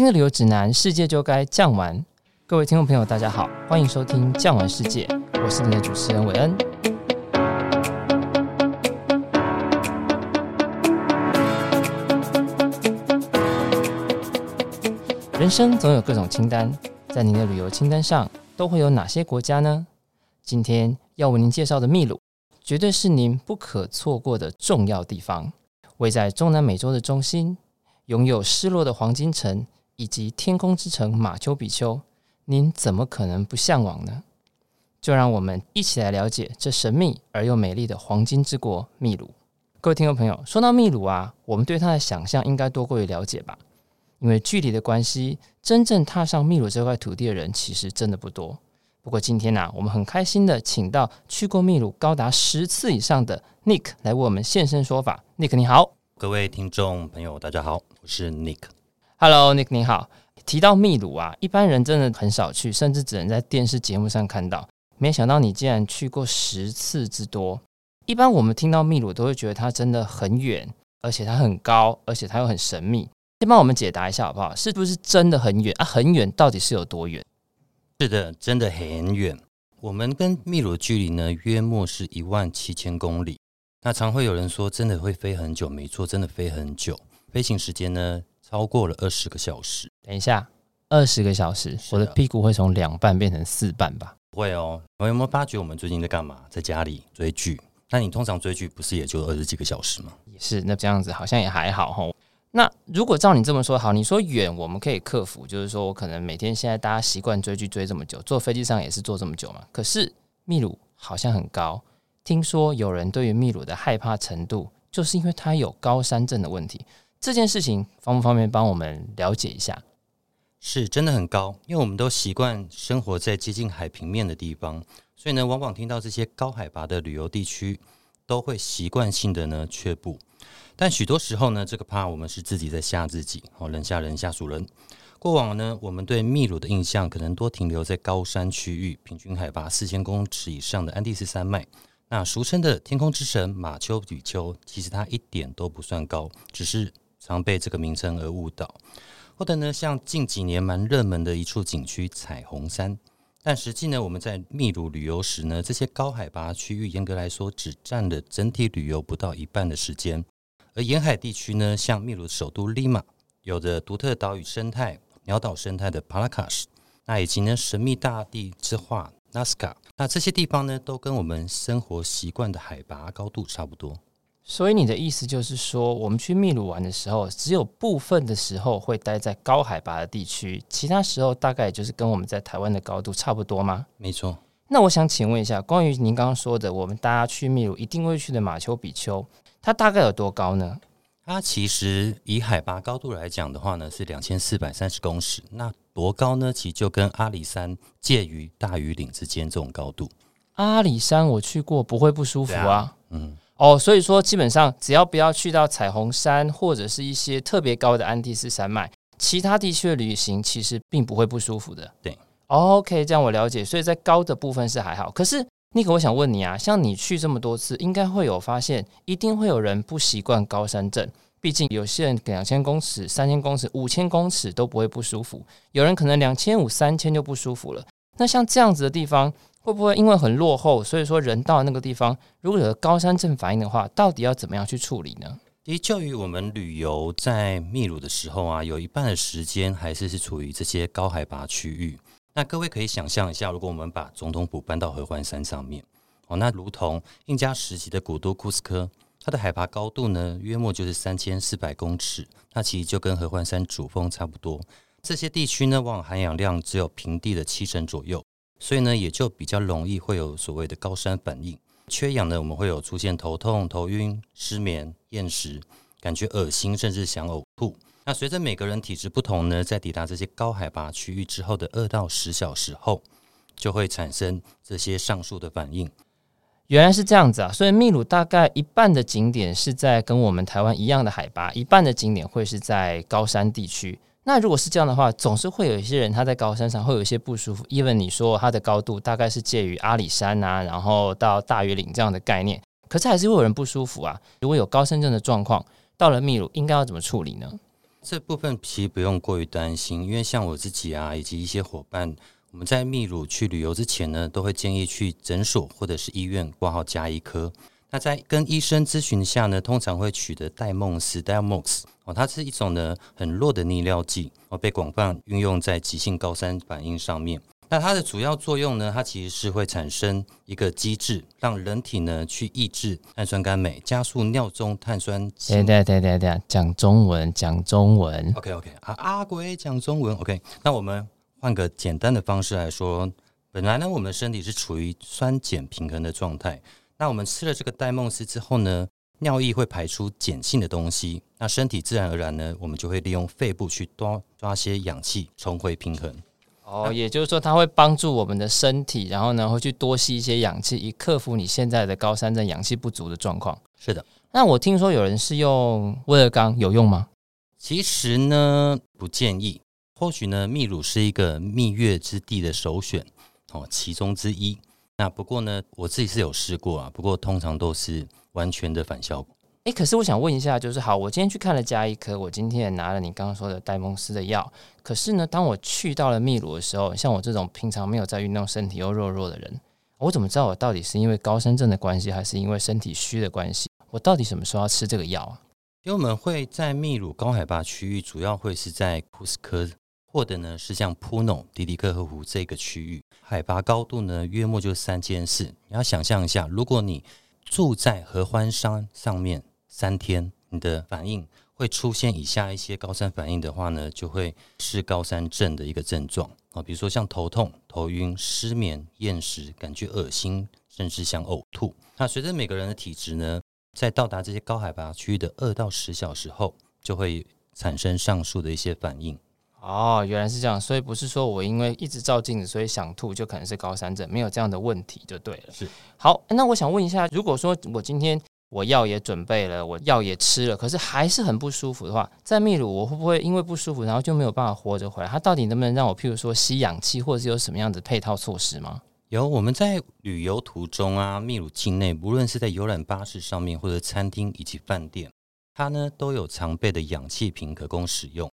听的旅游指南，世界就该酱玩。各位听众朋友，大家好，欢迎收听《酱玩世界》，我是你的主持人韦恩。人生总有各种清单，在您的旅游清单上都会有哪些国家呢？今天要为您介绍的秘鲁，绝对是您不可错过的重要地方。位在中南美洲的中心，拥有失落的黄金城。以及天空之城马丘比丘，您怎么可能不向往呢？就让我们一起来了解这神秘而又美丽的黄金之国秘鲁。各位听众朋友，说到秘鲁啊，我们对它的想象应该多过于了解吧？因为距离的关系，真正踏上秘鲁这块土地的人其实真的不多。不过今天呢、我们很开心的请到去过秘鲁高达十次以上的 Nick 来为我们现身说法。Nick 你好，各位听众朋友，大家好，我是 Nick。Hello，Nick，你好。提到秘鲁啊，一般人真的很少去，甚至只能在电视节目上看到。没想到你竟然去过十次之多。一般我们听到秘鲁都会觉得它真的很远，而且它很高，而且它又很神秘。先帮我们解答一下好不好？是不是真的很远啊？很远，到底是有多远？是的，真的很远。我们跟秘鲁距离呢，约莫是一万七千公里。那常会有人说，真的会飞很久，没错，真的飞很久。飞行时间呢？超过了二十个小时。等一下，二十个小时，我的屁股会从两半变成四半吧？不会哦。我有没有发觉我们最近在干嘛？在家里追剧。那你通常追剧不是也就二十几个小时吗？也是。那这样子好像也还好哈。那如果照你这么说，好，你说远我们可以克服，就是说我可能每天现在大家习惯追剧追这么久，坐飞机上也是坐这么久嘛。可是秘鲁好像很高，听说有人对于秘鲁的害怕程度，就是因为它有高山症的问题。这件事情方不方便帮我们了解一下？是真的很高，因为我们都习惯生活在接近海平面的地方，所以呢，往往听到这些高海拔的旅游地区，都会习惯性的呢却步。但许多时候呢，这个怕我们是自己在吓自己哦，人吓人吓死人。过往呢，我们对秘鲁的印象可能多停留在高山区域，平均海拔四千公尺以上的安第斯山脉。那俗称的天空之神马丘比丘，其实它一点都不算高，只是。常被这个名称而误导，或者呢，像近几年蛮热门的一处景区彩虹山，但实际呢，我们在秘鲁旅游时呢，这些高海拔区域严格来说只占了整体旅游不到一半的时间，而沿海地区呢，像秘鲁首都利马，有着独特岛屿生态、鸟岛生态的帕拉卡什，那以及呢神秘大地之画纳斯卡，那这些地方呢，都跟我们生活习惯的海拔高度差不多。所以你的意思就是说，我们去秘鲁玩的时候，只有部分的时候会待在高海拔的地区，其他时候大概就是跟我们在台湾的高度差不多吗？没错。那我想请问一下，关于您刚刚说的，我们大家去秘鲁一定会去的马丘比丘，它大概有多高呢？它其实以海拔高度来讲的话呢，是两千四百三十公尺。那多高呢？其实就跟阿里山介于大禹岭之间这种高度。阿里山我去过，不会不舒服啊。啊嗯。哦，所以说基本上只要不要去到彩虹山或者是一些特别高的安第斯山脉，其他地区的旅行其实并不会不舒服的。对，OK，这样我了解。所以在高的部分是还好，可是尼克，我想问你啊，像你去这么多次，应该会有发现，一定会有人不习惯高山症。毕竟有些人两千公尺、三千公尺、五千公尺都不会不舒服，有人可能两千五、三千就不舒服了。那像这样子的地方。会不会因为很落后，所以说人到那个地方，如果有高山症反应的话，到底要怎么样去处理呢？其实，就于我们旅游在秘鲁的时候啊，有一半的时间还是是处于这些高海拔区域。那各位可以想象一下，如果我们把总统府搬到合欢山上面，哦，那如同印加时期的古都库斯科，它的海拔高度呢，约莫就是三千四百公尺，那其实就跟合欢山主峰差不多。这些地区呢，往往含氧量只有平地的七成左右。所以呢，也就比较容易会有所谓的高山反应。缺氧呢，我们会有出现头痛、头晕、失眠、厌食、感觉恶心，甚至想呕吐。那随着每个人体质不同呢，在抵达这些高海拔区域之后的二到十小时后，就会产生这些上述的反应。原来是这样子啊！所以秘鲁大概一半的景点是在跟我们台湾一样的海拔，一半的景点会是在高山地区。那如果是这样的话，总是会有一些人他在高山上会有一些不舒服。因为你说它的高度大概是介于阿里山啊，然后到大禹岭这样的概念，可是还是会有人不舒服啊。如果有高山症的状况，到了秘鲁应该要怎么处理呢？这部分其实不用过于担心，因为像我自己啊，以及一些伙伴，我们在秘鲁去旅游之前呢，都会建议去诊所或者是医院挂号加医科。那在跟医生咨询下呢，通常会取得戴梦斯 （Diamox） 哦，它是一种呢很弱的利尿剂哦，被广泛运用在急性高山反应上面。那它的主要作用呢，它其实是会产生一个机制，让人体呢去抑制碳酸甘镁，加速尿中碳酸。对对对对对，讲中文，讲中文。OK OK，啊阿鬼讲中文。OK，那我们换个简单的方式来说，本来呢，我们身体是处于酸碱平衡的状态。那我们吃了这个戴梦斯之后呢，尿液会排出碱性的东西，那身体自然而然呢，我们就会利用肺部去抓抓些氧气，重回平衡。哦，也就是说，它会帮助我们的身体，然后呢，会去多吸一些氧气，以克服你现在的高山症氧气不足的状况。是的。那我听说有人是用威尔刚，有用吗？其实呢，不建议。或许呢，秘鲁是一个蜜月之地的首选哦，其中之一。那不过呢，我自己是有试过啊，不过通常都是完全的反效果。诶，可是我想问一下，就是好，我今天去看了加医科，我今天也拿了你刚刚说的戴蒙斯的药。可是呢，当我去到了秘鲁的时候，像我这种平常没有在运动、身体又弱弱的人，我怎么知道我到底是因为高山症的关系，还是因为身体虚的关系？我到底什么时候要吃这个药啊？因为我们会在秘鲁高海拔区域，主要会是在库斯科。或者呢，是像普诺迪迪克河湖这个区域，海拔高度呢，约莫就三千四。你要想象一下，如果你住在合欢山上面三天，你的反应会出现以下一些高山反应的话呢，就会是高山症的一个症状啊，比如说像头痛、头晕、失眠、厌食、感觉恶心，甚至想呕吐。那随着每个人的体质呢，在到达这些高海拔区域的二到十小时后，就会产生上述的一些反应。哦，原来是这样，所以不是说我因为一直照镜子，所以想吐，就可能是高山症，没有这样的问题就对了。是，好，那我想问一下，如果说我今天我药也准备了，我药也吃了，可是还是很不舒服的话，在秘鲁我会不会因为不舒服，然后就没有办法活着回来？它到底能不能让我，譬如说吸氧气，或者是有什么样的配套措施吗？有，我们在旅游途中啊，秘鲁境内，无论是在游览巴士上面，或者餐厅以及饭店，它呢都有常备的氧气瓶可供使用。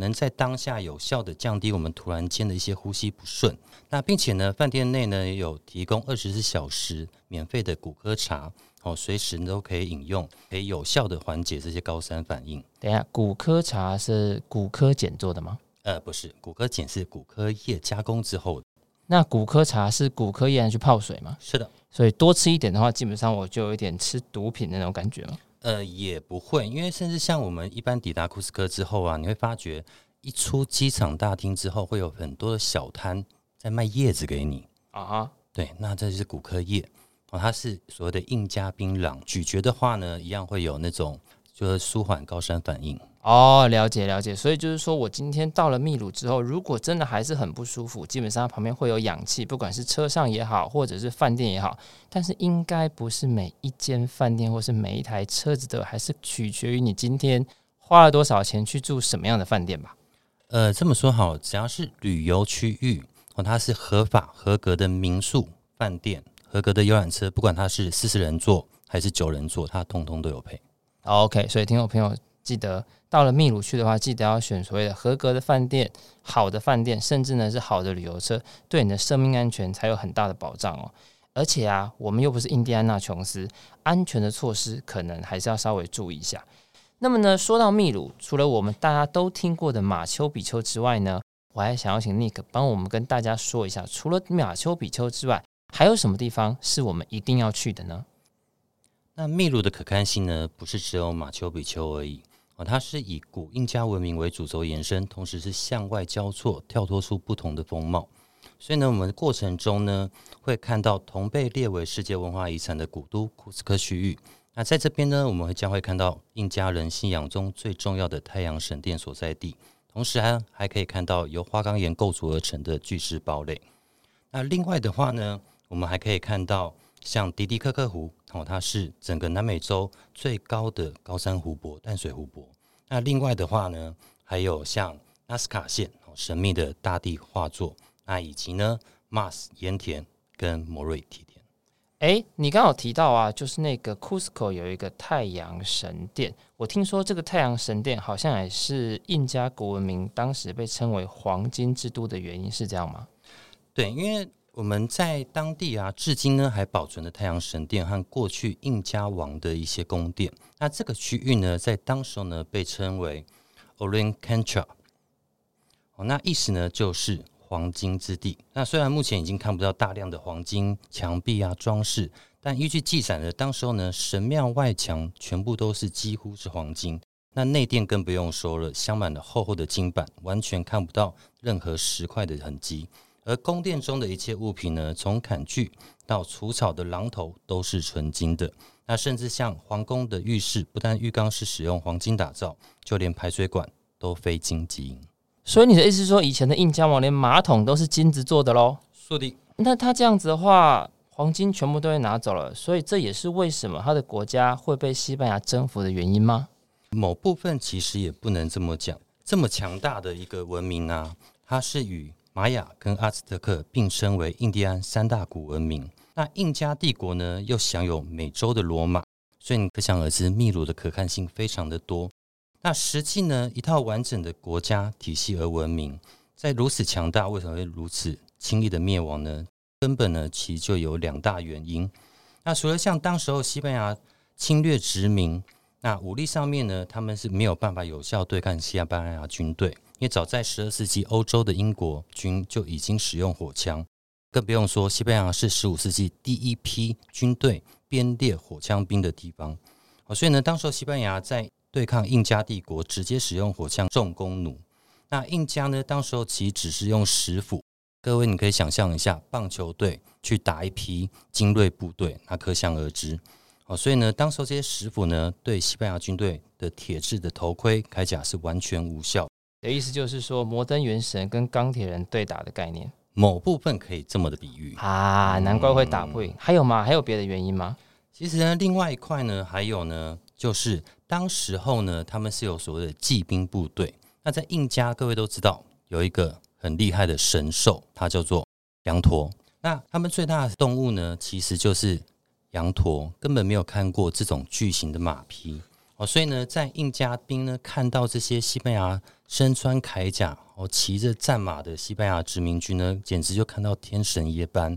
能在当下有效的降低我们突然间的一些呼吸不顺。那并且呢，饭店内呢也有提供二十四小时免费的骨科茶，哦，随时都可以饮用，可以有效的缓解这些高山反应。等一下，骨科茶是骨科碱做的吗？呃，不是，骨科碱是骨科液加工之后的。那骨科茶是骨科液去泡水吗？是的。所以多吃一点的话，基本上我就有一点吃毒品那种感觉了。呃，也不会，因为甚至像我们一般抵达库斯科之后啊，你会发觉一出机场大厅之后，会有很多的小摊在卖叶子给你啊。哈，对，那这就是古柯叶哦，它是所谓的硬加槟榔，咀嚼的话呢，一样会有那种就是舒缓高山反应。哦，了解了解，所以就是说我今天到了秘鲁之后，如果真的还是很不舒服，基本上旁边会有氧气，不管是车上也好，或者是饭店也好，但是应该不是每一间饭店或是每一台车子的，还是取决于你今天花了多少钱去住什么样的饭店吧。呃，这么说好，只要是旅游区域哦，它是合法合格的民宿、饭店、合格的游览车，不管它是四十人座还是九人座，它通通都有配。OK，所以听众朋友记得。到了秘鲁去的话，记得要选所谓的合格的饭店、好的饭店，甚至呢是好的旅游车，对你的生命安全才有很大的保障哦。而且啊，我们又不是印第安纳琼斯，安全的措施可能还是要稍微注意一下。那么呢，说到秘鲁，除了我们大家都听过的马丘比丘之外呢，我还想要请 Nick 帮我们跟大家说一下，除了马丘比丘之外，还有什么地方是我们一定要去的呢？那秘鲁的可看性呢，不是只有马丘比丘而已。它是以古印加文明为主轴延伸，同时是向外交错，跳脱出不同的风貌。所以呢，我们过程中呢，会看到同被列为世界文化遗产的古都库斯科区域。那在这边呢，我们会将会看到印加人信仰中最重要的太阳神殿所在地，同时还还可以看到由花岗岩构筑而成的巨石堡垒。那另外的话呢，我们还可以看到像迪迪克克湖。哦，它是整个南美洲最高的高山湖泊，淡水湖泊。那另外的话呢，还有像纳斯卡线哦，神秘的大地画作，那以及呢，马斯盐田跟莫瑞提田。哎，你刚好提到啊，就是那个 Cusco 有一个太阳神殿，我听说这个太阳神殿好像也是印加古文明当时被称为黄金之都的原因，是这样吗？对，因为我们在当地啊，至今呢还保存了太阳神殿和过去印加王的一些宫殿。那这个区域呢，在当时候呢被称为 Ollantaytambo，哦，那意思呢就是。黄金之地。那虽然目前已经看不到大量的黄金墙壁啊装饰，但依据记载呢，当时候呢神庙外墙全部都是几乎是黄金。那内殿更不用说了，镶满了厚厚的金板，完全看不到任何石块的痕迹。而宫殿中的一切物品呢，从砍锯到除草的榔头都是纯金的。那甚至像皇宫的浴室，不但浴缸是使用黄金打造，就连排水管都非金即银。所以你的意思是说，以前的印加王连马桶都是金子做的喽？说的。那他这样子的话，黄金全部都被拿走了，所以这也是为什么他的国家会被西班牙征服的原因吗？某部分其实也不能这么讲。这么强大的一个文明啊，它是与玛雅跟阿兹特克并称为印第安三大古文明。那印加帝国呢，又享有美洲的罗马，所以你可想而知，秘鲁的可看性非常的多。那实际呢，一套完整的国家体系而闻名，在如此强大，为什么会如此轻易的灭亡呢？根本呢，其实就有两大原因。那除了像当时候西班牙侵略殖民，那武力上面呢，他们是没有办法有效对抗西班牙军队，因为早在十二世纪，欧洲的英国军就已经使用火枪，更不用说西班牙是十五世纪第一批军队编列火枪兵的地方。哦，所以呢，当时候西班牙在对抗印加帝国，直接使用火枪重弓弩。那印加呢？当时候其实只是用石斧。各位，你可以想象一下，棒球队去打一批精锐部队，那可想而知。哦，所以呢，当时候这些石斧呢，对西班牙军队的铁质的头盔、铠甲是完全无效。的意思就是说，摩登原神跟钢铁人对打的概念，某部分可以这么的比喻啊。难怪会打不赢。嗯，还有吗？还有别的原因吗？其实呢，另外一块呢，还有呢，就是。当时候呢，他们是有所谓的骑兵部队。那在印加，各位都知道有一个很厉害的神兽，它叫做羊驼。那他们最大的动物呢，其实就是羊驼，根本没有看过这种巨型的马匹哦。所以呢，在印加兵呢看到这些西班牙身穿铠甲、哦骑着战马的西班牙殖民军呢，简直就看到天神一般。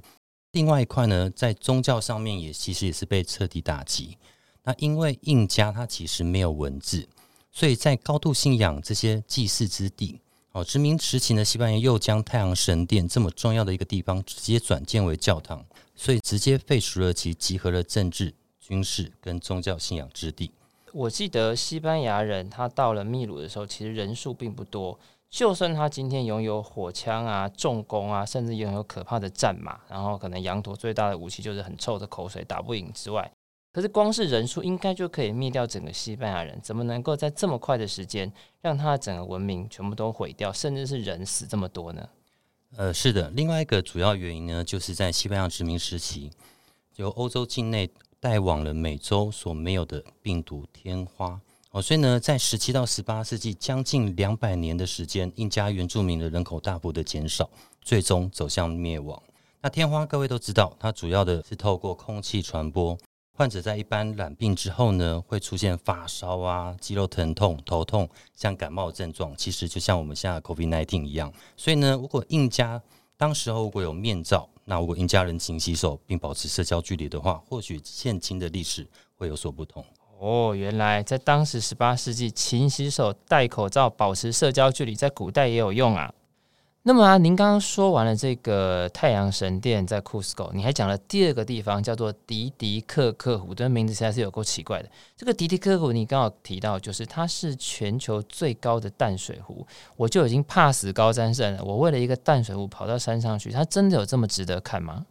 另外一块呢，在宗教上面也其实也是被彻底打击。那因为印加它其实没有文字，所以在高度信仰这些祭祀之地，哦，殖民时期的西班牙又将太阳神殿这么重要的一个地方直接转建为教堂，所以直接废除了其集合了政治、军事跟宗教信仰之地。我记得西班牙人他到了秘鲁的时候，其实人数并不多，就算他今天拥有火枪啊、重弓啊，甚至拥有可怕的战马，然后可能羊驼最大的武器就是很臭的口水，打不赢之外。可是光是人数应该就可以灭掉整个西班牙人，怎么能够在这么快的时间让他的整个文明全部都毁掉，甚至是人死这么多呢？呃，是的，另外一个主要原因呢，就是在西班牙殖民时期，由欧洲境内带往了美洲所没有的病毒天花哦，所以呢，在十七到十八世纪将近两百年的时间，印加原住民的人口大幅的减少，最终走向灭亡。那天花各位都知道，它主要的是透过空气传播。患者在一般染病之后呢，会出现发烧啊、肌肉疼痛、头痛，像感冒症状，其实就像我们现在 COVID-19 一样。所以呢，如果印加当时候如果有面罩，那如果一家人勤洗手并保持社交距离的话，或许现今的历史会有所不同。哦，原来在当时十八世纪，勤洗手、戴口罩、保持社交距离，在古代也有用啊。那么啊，您刚刚说完了这个太阳神殿在库斯科，你还讲了第二个地方叫做迪迪克克湖，这名字实在是有够奇怪的。这个迪迪克湖，你刚好提到，就是它是全球最高的淡水湖，我就已经怕死高山症了。我为了一个淡水湖跑到山上去，它真的有这么值得看吗？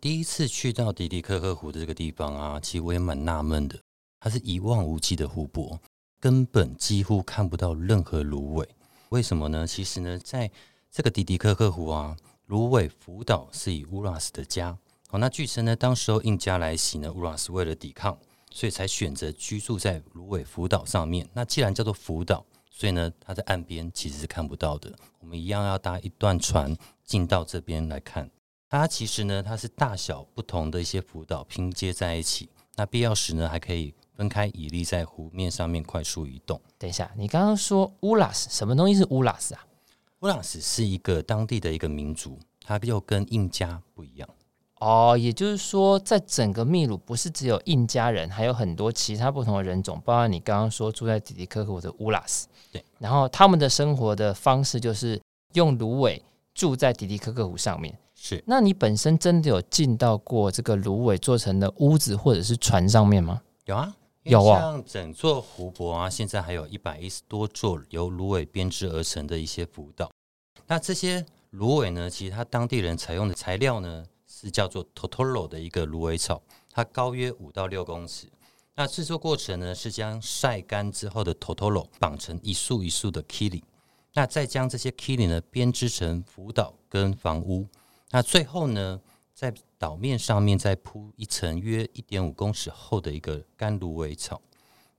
第一次去到迪迪克克湖的这个地方啊，其实我也蛮纳闷的，它是一望无际的湖泊，根本几乎看不到任何芦苇。为什么呢？其实呢，在这个迪迪克克湖啊，芦苇浮岛是以乌拉斯的家。好，那据称呢，当时候印加来袭呢，乌拉斯为了抵抗，所以才选择居住在芦苇浮岛上面。那既然叫做浮岛，所以呢，它在岸边其实是看不到的。我们一样要搭一段船进到这边来看。它其实呢，它是大小不同的一些浮岛拼接在一起。那必要时呢，还可以分开屹立在湖面上面快速移动。等一下，你刚刚说乌拉斯，什么东西是乌拉斯啊？乌拉斯是一个当地的一个民族，它又跟印加不一样。哦，也就是说，在整个秘鲁不是只有印加人，还有很多其他不同的人种，包括你刚刚说住在底提科克湖的乌拉斯。对，然后他们的生活的方式就是用芦苇住在底提科克湖上面。是，那你本身真的有进到过这个芦苇做成的屋子或者是船上面吗？有啊，有啊。像整座湖泊啊，现在还有一百一十多座由芦苇编织而成的一些浮岛。那这些芦苇呢，其实它当地人采用的材料呢，是叫做 Totolo 的一个芦苇草，它高约五到六公尺。那制作过程呢，是将晒干之后的 Totolo 绑成一束一束的 Kili，那再将这些 Kili 呢编织成浮岛跟房屋。那最后呢，在岛面上面再铺一层约一点五公尺厚的一个干芦苇草。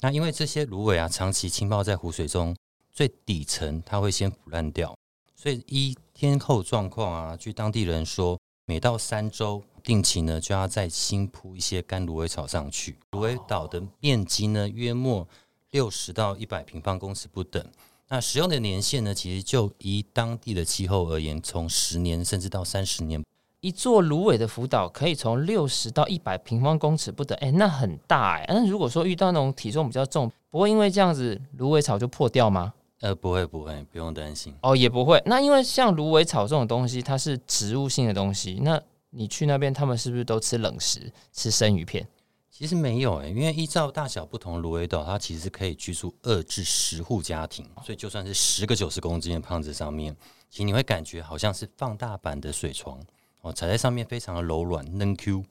那因为这些芦苇啊，长期浸泡在湖水中，最底层它会先腐烂掉，所以一天后状况啊，据当地人说，每到三周定期呢就要再新铺一些干芦苇草上去。芦苇岛的面积呢，约莫六十到一百平方公尺不等。那使用的年限呢？其实就以当地的气候而言，从十年甚至到三十年。一座芦苇的浮岛可以从六十到一百平方公尺不等，哎，那很大哎。那如果说遇到那种体重比较重，不会因为这样子芦苇草就破掉吗？呃，不会不会，不用担心。哦，也不会。那因为像芦苇草这种东西，它是植物性的东西，那你去那边，他们是不是都吃冷食，吃生鱼片？其实没有诶、欸，因为依照大小不同芦苇岛，它其实可以居住二至十户家庭，所以就算是十个九十公斤的胖子上面，其实你会感觉好像是放大版的水床哦，踩在上面非常的柔软嫩 Q。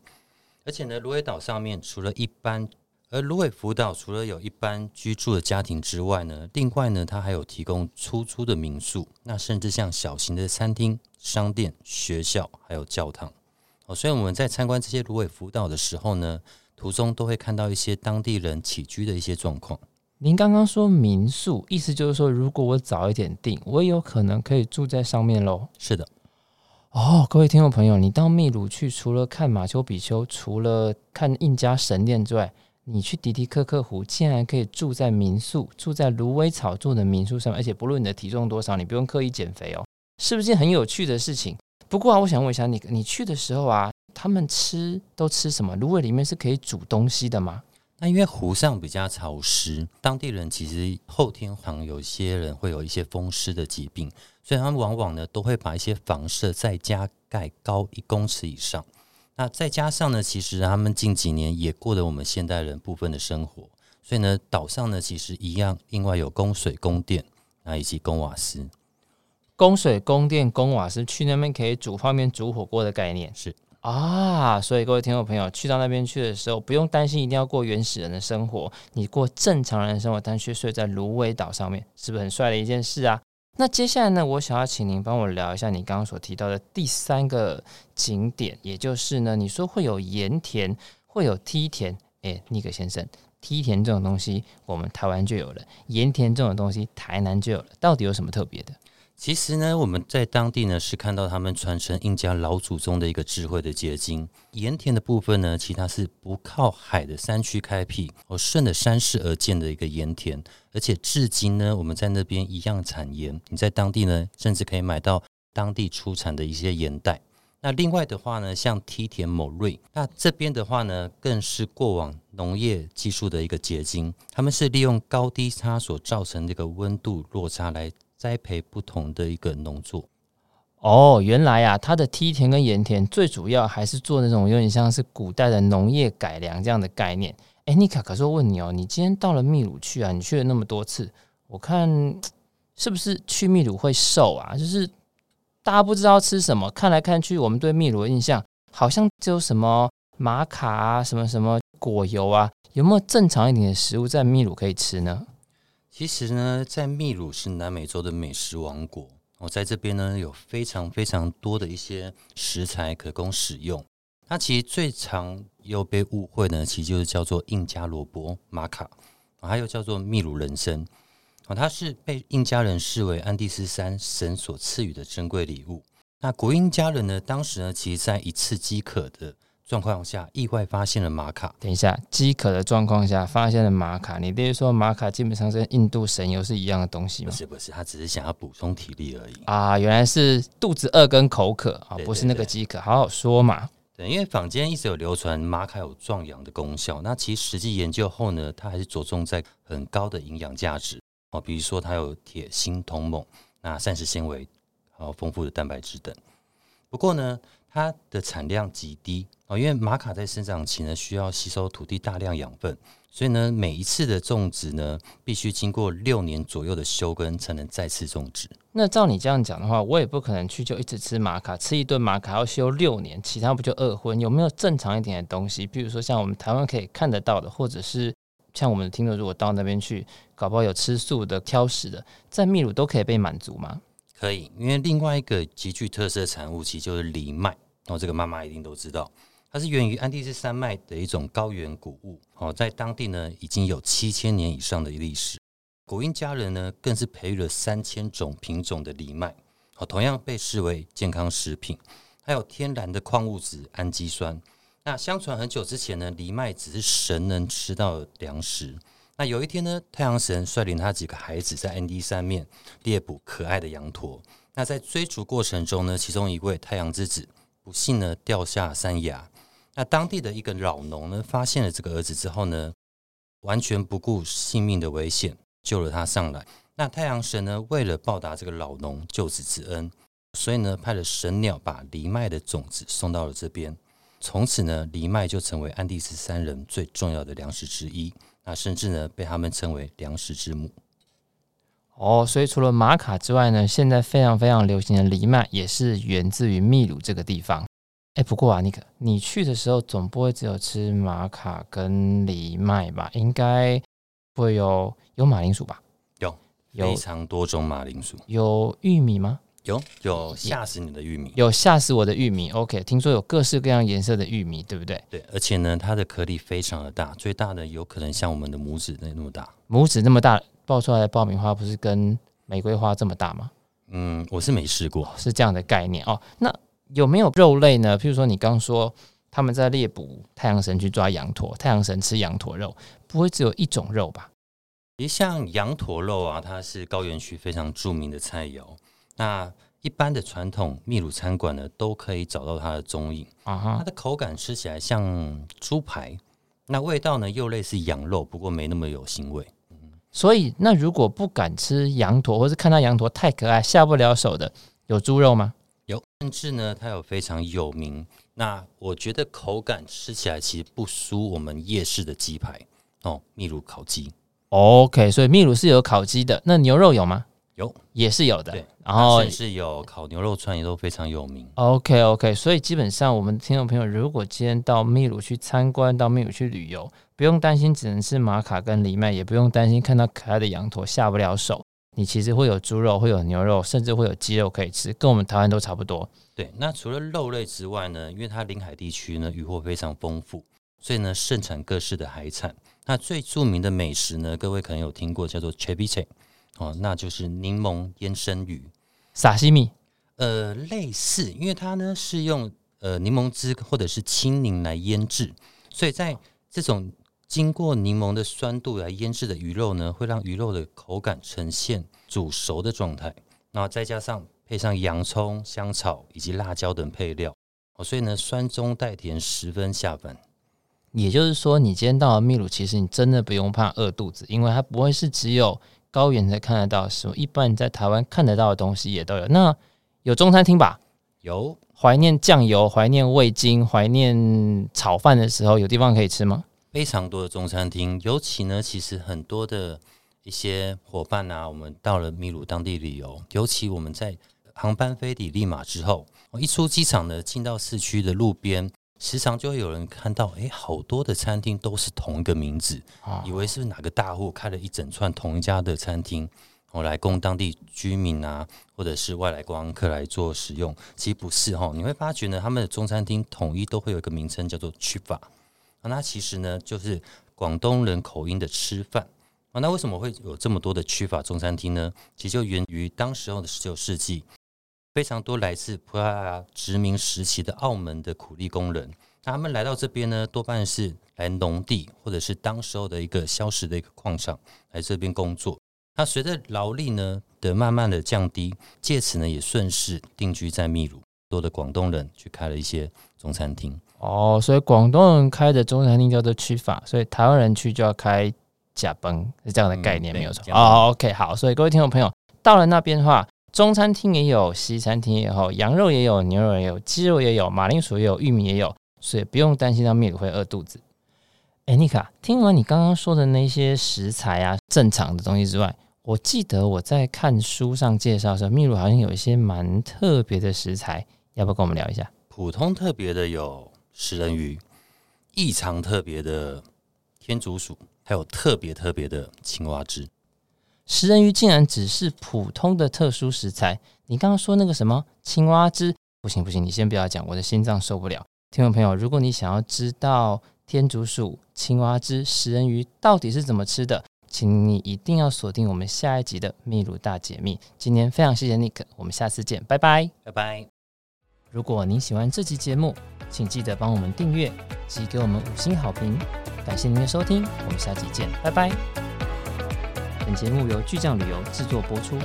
而且呢，芦苇岛上面除了一般，而芦苇浮岛除了有一般居住的家庭之外呢，另外呢，它还有提供出租的民宿，那甚至像小型的餐厅、商店、学校还有教堂哦。所以我们在参观这些芦苇浮岛的时候呢，途中都会看到一些当地人起居的一些状况。您刚刚说民宿，意思就是说，如果我早一点订，我也有可能可以住在上面喽？是的。哦，各位听众朋友，你到秘鲁去，除了看马丘比丘，除了看印加神殿之外，你去迪迪克克湖，竟然可以住在民宿，住在芦苇草做的民宿上，而且不论你的体重多少，你不用刻意减肥哦，是不是件很有趣的事情？不过啊，我想问一下你，你去的时候啊。他们吃都吃什么？芦苇里面是可以煮东西的吗？那因为湖上比较潮湿，当地人其实后天常有些人会有一些风湿的疾病，所以他们往往呢都会把一些房舍再加盖高一公尺以上。那再加上呢，其实他们近几年也过了我们现代人部分的生活，所以呢，岛上呢其实一样，另外有供水、供电啊，以及供瓦斯。供水、供电、供瓦斯，去那边可以煮泡面、煮火锅的概念是。啊，所以各位听众朋友，去到那边去的时候，不用担心一定要过原始人的生活，你过正常人的生活，但却睡在芦苇岛上面，是不是很帅的一件事啊？那接下来呢，我想要请您帮我聊一下你刚刚所提到的第三个景点，也就是呢，你说会有盐田，会有梯田。诶，尼克先生，梯田这种东西，我们台湾就有了；盐田这种东西，台南就有了。到底有什么特别的？其实呢，我们在当地呢是看到他们传承印加老祖宗的一个智慧的结晶。盐田的部分呢，其他是不靠海的山区开辟，而顺着山势而建的一个盐田，而且至今呢，我们在那边一样产盐。你在当地呢，甚至可以买到当地出产的一些盐袋。那另外的话呢，像梯田某瑞，那这边的话呢，更是过往农业技术的一个结晶。他们是利用高低差所造成这个温度落差来。栽培不同的一个农作哦，原来啊，它的梯田跟盐田最主要还是做那种有点像是古代的农业改良这样的概念。哎，妮卡，可是我问你哦，你今天到了秘鲁去啊，你去了那么多次，我看是不是去秘鲁会瘦啊？就是大家不知道吃什么，看来看去，我们对秘鲁的印象好像只有什么玛卡啊，什么什么果油啊，有没有正常一点的食物在秘鲁可以吃呢？其实呢，在秘鲁是南美洲的美食王国。我在这边呢，有非常非常多的一些食材可供使用。那其实最常又被误会呢，其实就是叫做印加萝卜玛卡，还有叫做秘鲁人参啊，它是被印加人视为安第斯山神所赐予的珍贵礼物。那国英家人呢，当时呢，其实在一次饥渴的状况下，意外发现了玛卡。等一下，饥渴的状况下发现了玛卡，你比如说玛卡基本上跟印度神油是一样的东西吗？不是不是，他只是想要补充体力而已啊。原来是肚子饿跟口渴啊，不是那个饥渴。好好说嘛。对，因为坊间一直有流传玛卡有壮阳的功效，那其实实际研究后呢，它还是着重在很高的营养价值哦，比如说它有铁、锌、铜、锰，那膳食纤维，还有丰富的蛋白质等。不过呢，它的产量极低哦，因为玛卡在生长期呢需要吸收土地大量养分，所以呢每一次的种植呢必须经过六年左右的休耕才能再次种植。那照你这样讲的话，我也不可能去就一直吃玛卡，吃一顿玛卡要休六年，其他不就饿昏？有没有正常一点的东西？比如说像我们台湾可以看得到的，或者是像我们的听众如果到那边去，搞不好有吃素的、挑食的，在秘鲁都可以被满足吗？可以，因为另外一个极具特色的产物，其实就是藜麦。哦，这个妈妈一定都知道，它是源于安第斯山脉的一种高原谷物。哦，在当地呢，已经有七千年以上的历史。古印家人呢，更是培育了三千种品种的藜麦。哦，同样被视为健康食品，还有天然的矿物质氨基酸。那相传很久之前呢，藜麦只是神能吃到的粮食。那有一天呢，太阳神率领他几个孩子在安第山面猎捕可爱的羊驼。那在追逐过程中呢，其中一位太阳之子不幸呢掉下山崖。那当地的一个老农呢发现了这个儿子之后呢，完全不顾性命的危险救了他上来。那太阳神呢为了报答这个老农救子之恩，所以呢派了神鸟把藜麦的种子送到了这边。从此呢，藜麦就成为安第斯山人最重要的粮食之一。那甚至呢，被他们称为粮食之母。哦，所以除了玛卡之外呢，现在非常非常流行的藜麦也是源自于秘鲁这个地方。哎，不过啊，尼克，你去的时候总不会只有吃玛卡跟藜麦吧？应该会有有马铃薯吧？有，有非常多种马铃薯。有玉米吗？有有吓死你的玉米，有吓死我的玉米。OK，听说有各式各样颜色的玉米，对不对？对，而且呢，它的颗粒非常的大，最大的有可能像我们的拇指那那么大。拇指那么大，爆出来的爆米花不是跟玫瑰花这么大吗？嗯，我是没试过，是这样的概念哦。那有没有肉类呢？譬如说，你刚说他们在猎捕太阳神去抓羊驼，太阳神吃羊驼肉，不会只有一种肉吧？其实像羊驼肉啊，它是高原区非常著名的菜肴。那一般的传统秘鲁餐馆呢，都可以找到它的踪影。啊哈，它的口感吃起来像猪排，那味道呢又类似羊肉，不过没那么有腥味。所以，那如果不敢吃羊驼，或是看到羊驼太可爱下不了手的，有猪肉吗？有，甚至呢，它有非常有名。那我觉得口感吃起来其实不输我们夜市的鸡排哦，秘鲁烤鸡。OK，所以秘鲁是有烤鸡的，那牛肉有吗？有，也是有的。对，然后是有烤牛肉串，也都非常有名。OK，OK，okay, okay, 所以基本上我们听众朋友，如果今天到秘鲁去参观，到秘鲁去旅游，不用担心只能吃玛卡跟藜麦，也不用担心看到可爱的羊驼下不了手。你其实会有猪肉，会有牛肉，甚至会有鸡肉可以吃，跟我们台湾都差不多。对，那除了肉类之外呢，因为它临海地区呢渔获非常丰富，所以呢盛产各式的海产。那最著名的美食呢，各位可能有听过，叫做 ceviche 哦，那就是柠檬腌生鱼，沙西米，呃，类似，因为它呢是用呃柠檬汁或者是青柠来腌制，所以在这种经过柠檬的酸度来腌制的鱼肉呢，会让鱼肉的口感呈现煮熟的状态，然后再加上配上洋葱、香草以及辣椒等配料，哦，所以呢酸中带甜，十分下饭。也就是说，你今天到了秘鲁，其实你真的不用怕饿肚子，因为它不会是只有。高原才看得到的食物，一般你在台湾看得到的东西也都有。那有中餐厅吧？有。怀念酱油、怀念味精、怀念炒饭的时候，有地方可以吃吗？非常多的中餐厅，尤其呢，其实很多的一些伙伴啊，我们到了秘鲁当地旅游，尤其我们在航班飞抵利马之后，我一出机场呢，进到市区的路边。时常就会有人看到，哎，好多的餐厅都是同一个名字，以为是哪个大户开了一整串同一家的餐厅，我来供当地居民啊，或者是外来观光客来做使用。其实不是哈，你会发觉呢，他们的中餐厅统一都会有一个名称叫做“吃法”，那其实呢就是广东人口音的吃饭啊。那为什么会有这么多的区法中餐厅呢？其实就源于当时候的十九世纪。非常多来自葡萄牙殖民时期的澳门的苦力工人。那他们来到这边呢，多半是来农地或者是当时候的一个消失的一个矿场来这边工作。那随着劳力呢的慢慢的降低，借此呢也顺势定居在秘鲁。多的广东人去开了一些中餐厅。哦，所以广东人开的中餐厅叫做区法，所以台湾人去就要开甲崩，是这样的概念，嗯、没有错。哦，OK，好，所以各位听众朋友到了那边的话，中餐厅也有，西餐厅也有，羊肉也有，牛肉也有，鸡肉也有，马铃薯也有，玉米也有，所以不用担心到秘鲁会饿肚子。哎，妮卡，听完你刚刚说的那些食材啊，正常的东西之外，我记得我在看书上介绍的时候，秘鲁好像有一些蛮特别的食材，要不要跟我们聊一下？普通特别的有。食人鱼，异常特别的天竺鼠，还有特别特别的青蛙汁。食人鱼竟然只是普通的特殊食材？你刚刚说那个什么青蛙汁？不行不行，你先不要讲，我的心脏受不了。听众朋友，如果你想要知道天竺鼠、青蛙汁、食人鱼到底是怎么吃的，请你一定要锁定我们下一集的秘鲁大解密。今天非常谢谢 Nick，我们下次见，拜拜，拜拜。如果您喜欢这期节目，请记得帮我们订阅及给我们五星好评，感谢您的收听，我们下期见，拜拜。本节目由巨匠旅游制作播出。